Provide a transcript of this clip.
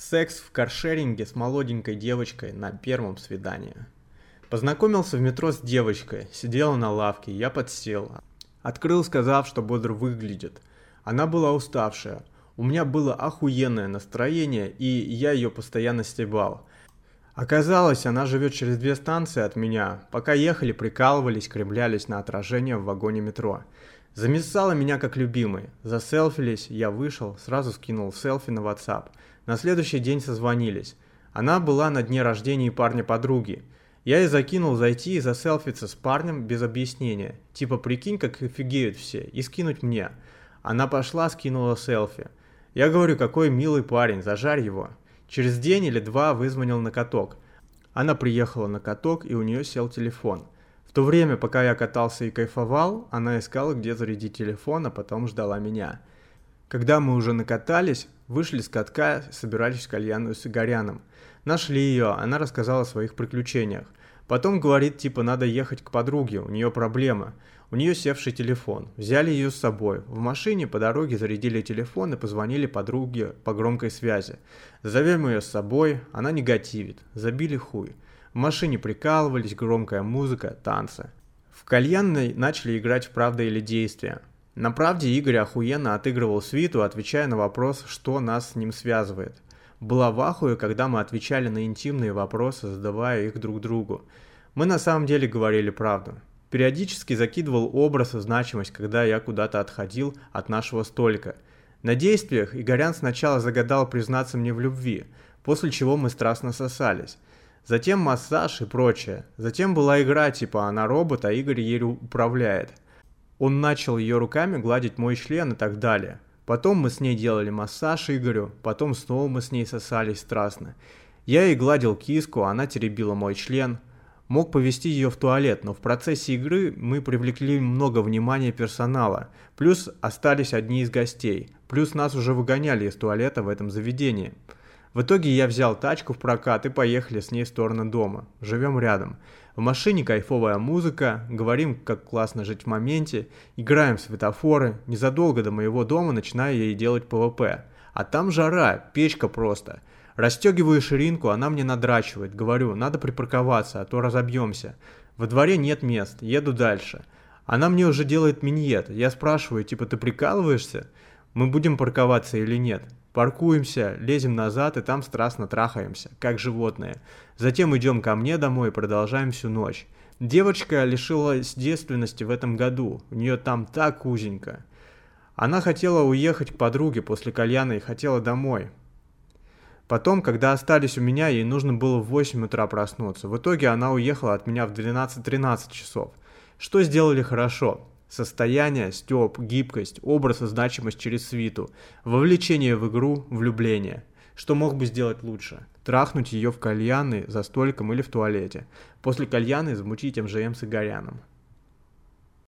Секс в каршеринге с молоденькой девочкой на первом свидании. Познакомился в метро с девочкой, сидела на лавке, я подсел. Открыл, сказав, что бодро выглядит. Она была уставшая. У меня было охуенное настроение, и я ее постоянно стебал. Оказалось, она живет через две станции от меня. Пока ехали, прикалывались, кремлялись на отражение в вагоне метро. Замесала меня как любимый. Заселфились, я вышел, сразу скинул селфи на WhatsApp. На следующий день созвонились. Она была на дне рождения парня подруги. Я ей закинул зайти и заселфиться с парнем без объяснения. Типа прикинь, как офигеют все, и скинуть мне. Она пошла, скинула селфи. Я говорю, какой милый парень, зажарь его. Через день или два вызвонил на каток. Она приехала на каток, и у нее сел телефон. В то время, пока я катался и кайфовал, она искала, где зарядить телефон, а потом ждала меня. Когда мы уже накатались, вышли с катка, собирались в кальянную с Игоряном. Нашли ее, она рассказала о своих приключениях. Потом говорит, типа, надо ехать к подруге, у нее проблемы. У нее севший телефон. Взяли ее с собой. В машине по дороге зарядили телефон и позвонили подруге по громкой связи. Зовем ее с собой, она негативит. Забили хуй. В машине прикалывались, громкая музыка, танцы. В кальянной начали играть «Правда или действие». На правде Игорь охуенно отыгрывал свиту, отвечая на вопрос, что нас с ним связывает. Была в ахуе, когда мы отвечали на интимные вопросы, задавая их друг другу. Мы на самом деле говорили правду. Периодически закидывал образ и значимость, когда я куда-то отходил от нашего столика. На действиях Игорян сначала загадал признаться мне в любви, после чего мы страстно сосались. Затем массаж и прочее. Затем была игра типа она робот, а Игорь ею управляет – он начал ее руками гладить мой член и так далее. Потом мы с ней делали массаж Игорю, потом снова мы с ней сосались страстно. Я ей гладил киску, она теребила мой член. Мог повести ее в туалет, но в процессе игры мы привлекли много внимания персонала. Плюс остались одни из гостей. Плюс нас уже выгоняли из туалета в этом заведении. В итоге я взял тачку в прокат и поехали с ней в сторону дома. Живем рядом. В машине кайфовая музыка, говорим, как классно жить в моменте, играем в светофоры. Незадолго до моего дома начинаю ей делать ПВП. А там жара, печка просто. Растегиваю ширинку, она мне надрачивает. Говорю, надо припарковаться, а то разобьемся. Во дворе нет мест, еду дальше. Она мне уже делает миньет. Я спрашиваю, типа, ты прикалываешься? Мы будем парковаться или нет? Паркуемся, лезем назад и там страстно трахаемся, как животные. Затем идем ко мне домой и продолжаем всю ночь. Девочка лишилась девственности в этом году, у нее там так узенько. Она хотела уехать к подруге после кальяна и хотела домой. Потом, когда остались у меня, ей нужно было в 8 утра проснуться. В итоге она уехала от меня в 12-13 часов. Что сделали хорошо? Состояние, стёб, гибкость, образ и значимость через свиту, вовлечение в игру, влюбление. Что мог бы сделать лучше? Трахнуть ее в кальяны за столиком или в туалете. После кальяны замутить МЖМ с Игоряном.